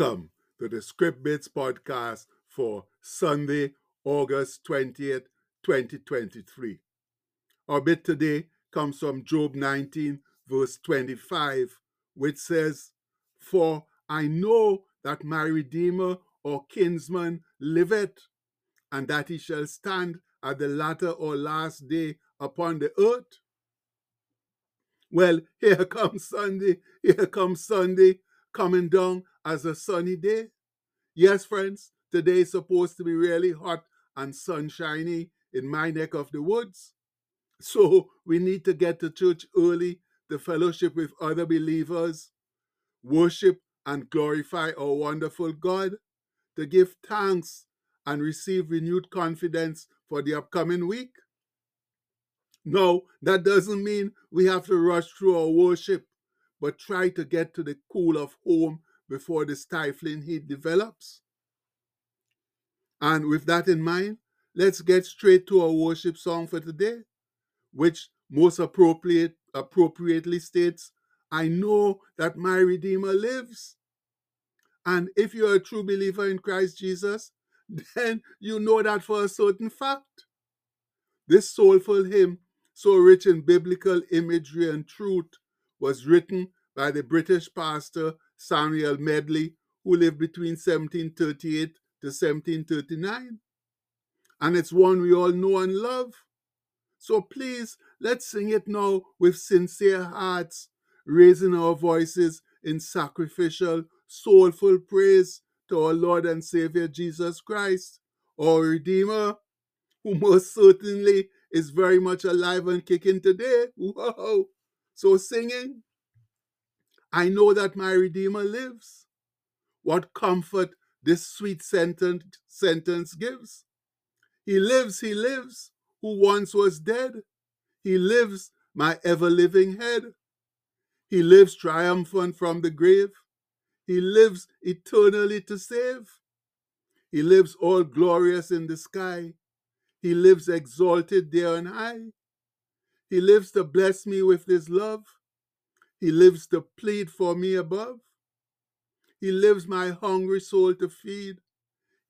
Welcome to the Script Bits podcast for Sunday, August 20th, 2023. Our bit today comes from Job 19, verse 25, which says, For I know that my Redeemer or kinsman liveth, and that he shall stand at the latter or last day upon the earth. Well, here comes Sunday, here comes Sunday, coming down as a sunny day. Yes, friends, today is supposed to be really hot and sunshiny in my neck of the woods. So we need to get to church early to fellowship with other believers, worship and glorify our wonderful God, to give thanks and receive renewed confidence for the upcoming week. No, that doesn't mean we have to rush through our worship, but try to get to the cool of home before the stifling heat develops. And with that in mind, let's get straight to our worship song for today, which most appropriate, appropriately states, I know that my Redeemer lives. And if you're a true believer in Christ Jesus, then you know that for a certain fact. This soulful hymn, so rich in biblical imagery and truth, was written by the British pastor Samuel Medley, who lived between 1738 to 1739. And it's one we all know and love. So please, let's sing it now with sincere hearts, raising our voices in sacrificial, soulful praise to our Lord and Savior Jesus Christ, our Redeemer, who most certainly is very much alive and kicking today. Whoa! So singing. I know that my Redeemer lives. What comfort this sweet sentence, gives. He lives, he lives, who once was dead. He lives, my ever living head. He lives triumphant from the grave. He lives eternally to save. He lives all glorious in the sky. He lives exalted there on high. He lives to bless me with his love. He lives to plead for me above. He lives my hungry soul to feed.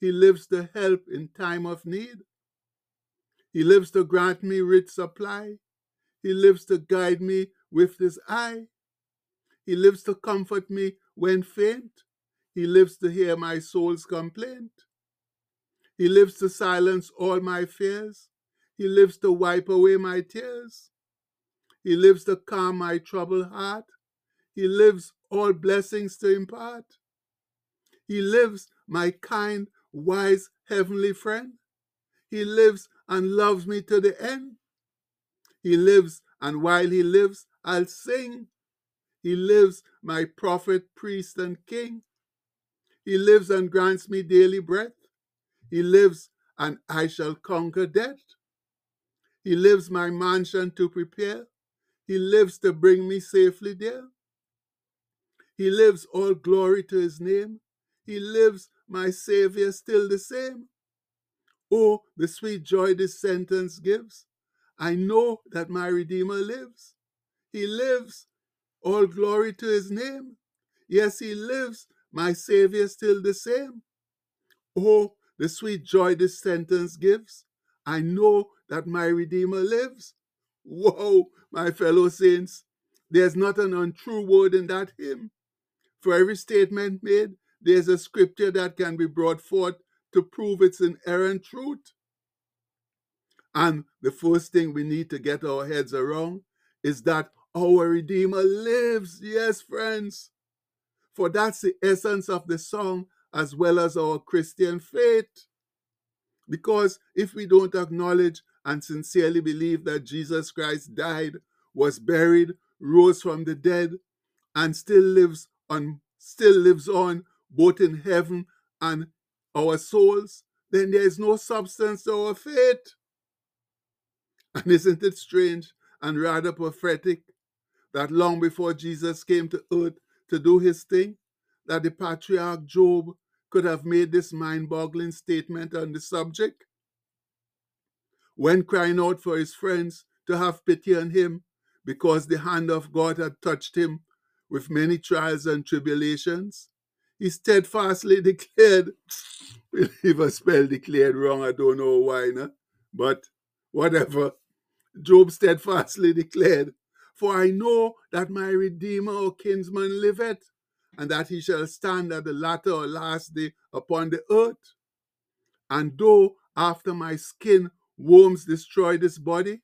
He lives to help in time of need. He lives to grant me rich supply. He lives to guide me with his eye. He lives to comfort me when faint. He lives to hear my soul's complaint. He lives to silence all my fears. He lives to wipe away my tears. He lives to calm my troubled heart. He lives all blessings to impart. He lives, my kind, wise, heavenly friend. He lives and loves me to the end. He lives, and while he lives, I'll sing. He lives, my prophet, priest, and king. He lives and grants me daily breath. He lives, and I shall conquer death. He lives my mansion to prepare. He lives to bring me safely there. He lives all glory to his name. He lives, my Savior, still the same. Oh, the sweet joy this sentence gives. I know that my Redeemer lives. He lives, all glory to his name. Yes, he lives, my Savior still the same. Oh, the sweet joy this sentence gives. I know that my Redeemer lives. Whoa, my fellow saints, there's not an untrue word in that hymn. For every statement made, there's a scripture that can be brought forth to prove its inerrant truth. And the first thing we need to get our heads around is that our Redeemer lives. Yes, friends. For that's the essence of the song as well as our Christian faith. Because if we don't acknowledge and sincerely believe that Jesus Christ died, was buried, rose from the dead, and still lives on still lives on both in heaven and our souls, then there is no substance to our faith. And isn't it strange and rather prophetic that long before Jesus came to earth to do his thing, that the patriarch Job could have made this mind boggling statement on the subject? When crying out for his friends to have pity on him because the hand of God had touched him with many trials and tribulations, he steadfastly declared, if I spell declared wrong, I don't know why, no? but whatever. Job steadfastly declared, For I know that my Redeemer or kinsman liveth, and that he shall stand at the latter or last day upon the earth. And though after my skin worms destroy this body,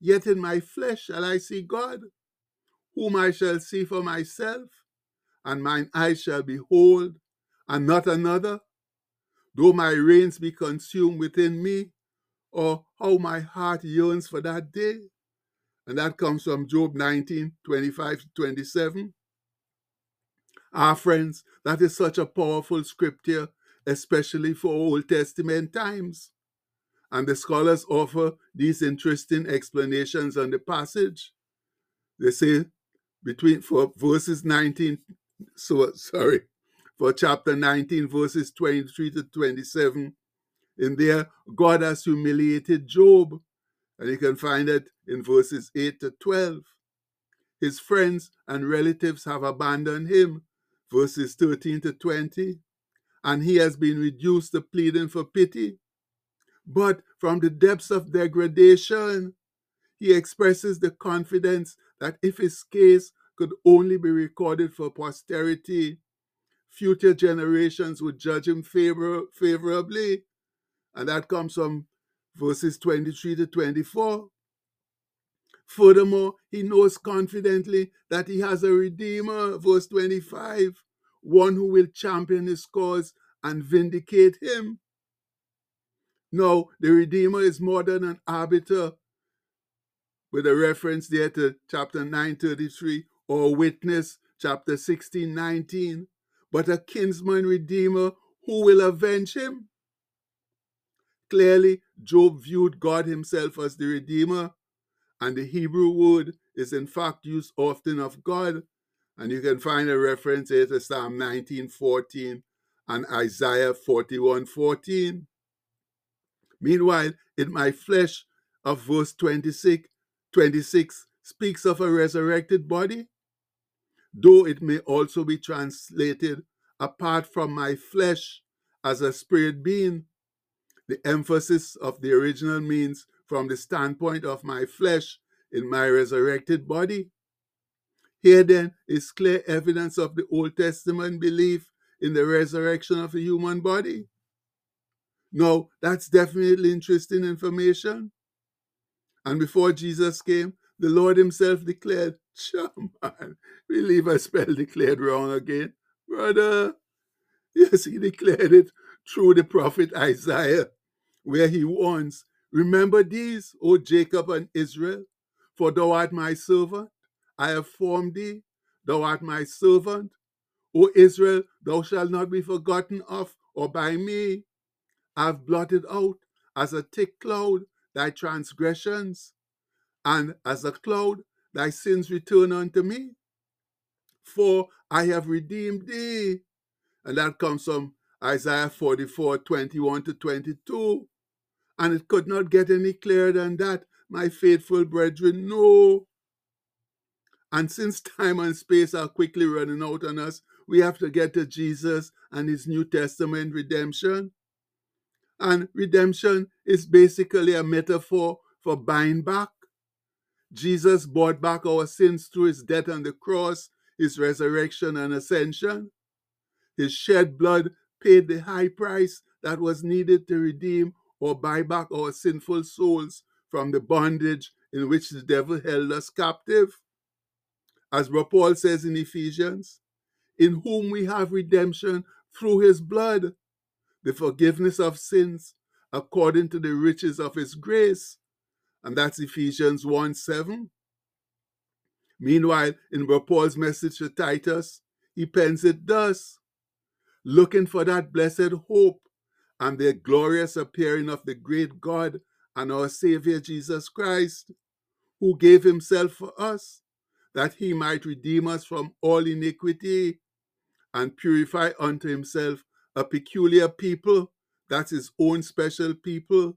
yet in my flesh shall I see God, whom I shall see for myself, and mine eyes shall behold, and not another. Though my reins be consumed within me, or how my heart yearns for that day. And that comes from Job 19 25 to 27. Our friends, that is such a powerful scripture, especially for Old Testament times. And the scholars offer these interesting explanations on the passage. They say between for verses 19, so sorry, for chapter 19, verses 23 to 27, in there, God has humiliated Job. And you can find it in verses 8 to 12. His friends and relatives have abandoned him, verses 13 to 20. And he has been reduced to pleading for pity. But from the depths of degradation, he expresses the confidence that if his case could only be recorded for posterity, future generations would judge him favor- favorably and that comes from verses 23 to 24. Furthermore, he knows confidently that he has a Redeemer, verse 25, one who will champion his cause and vindicate him. No, the Redeemer is more than an arbiter, with a reference there to chapter 933 or witness, chapter 16, 19, but a kinsman Redeemer who will avenge him. Clearly, Job viewed God himself as the Redeemer, and the Hebrew word is in fact used often of God. And you can find a reference here to Psalm 19:14 and Isaiah 41:14. Meanwhile, in my flesh of verse 26, 26 speaks of a resurrected body, though it may also be translated apart from my flesh as a spirit being the emphasis of the original means from the standpoint of my flesh in my resurrected body. Here then is clear evidence of the Old Testament belief in the resurrection of the human body. No, that's definitely interesting information. And before Jesus came, the Lord Himself declared, Sure, man, I spelled declared wrong again. Brother, yes, He declared it through the prophet Isaiah where he warns, Remember these, O Jacob and Israel, for thou art my servant. I have formed thee, thou art my servant. O Israel, thou shalt not be forgotten of or by me. I have blotted out as a thick cloud thy transgressions, and as a cloud thy sins return unto me. For I have redeemed thee. And that comes from Isaiah 44 21 to 22. And it could not get any clearer than that, my faithful brethren. No. And since time and space are quickly running out on us, we have to get to Jesus and his New Testament redemption. And redemption is basically a metaphor for buying back. Jesus bought back our sins through his death on the cross, his resurrection and ascension. His shed blood paid the high price that was needed to redeem or buy back our sinful souls from the bondage in which the devil held us captive. As Paul says in Ephesians, in whom we have redemption through his blood, the forgiveness of sins according to the riches of his grace. And that's Ephesians 1 7. Meanwhile, in Paul's message to Titus, he pens it thus looking for that blessed hope and the glorious appearing of the great God and our Savior Jesus Christ, who gave himself for us, that he might redeem us from all iniquity and purify unto himself a peculiar people, that's his own special people,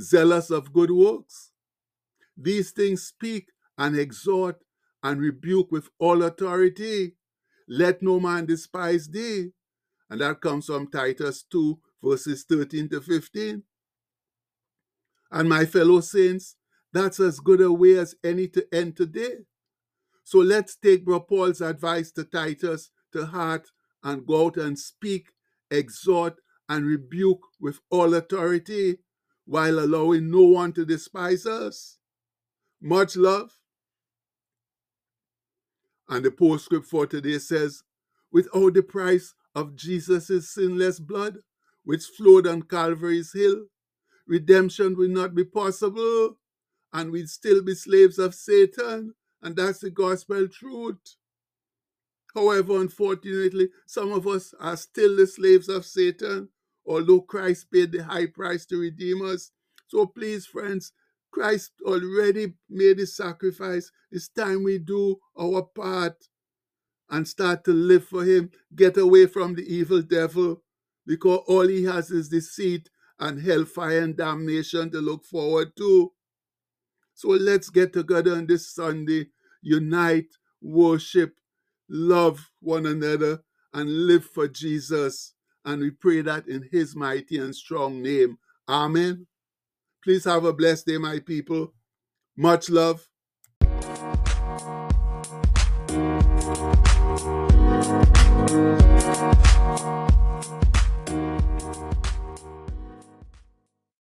zealous of good works. These things speak and exhort and rebuke with all authority. Let no man despise thee, And that comes from Titus 2, verses 13 to 15. And my fellow saints, that's as good a way as any to end today. So let's take Brother Paul's advice to Titus to heart and go out and speak, exhort, and rebuke with all authority while allowing no one to despise us. Much love. And the postscript for today says, without the price of Jesus' sinless blood, which flowed on Calvary's hill, redemption will not be possible, and we'd still be slaves of Satan. And that's the gospel truth. However, unfortunately, some of us are still the slaves of Satan, although Christ paid the high price to redeem us. So please, friends, Christ already made the sacrifice. It's time we do our part and start to live for Him. Get away from the evil devil because all he has is deceit and hellfire and damnation to look forward to. So let's get together on this Sunday, unite, worship, love one another, and live for Jesus. And we pray that in His mighty and strong name. Amen. Please have a blessed day, my people. Much love.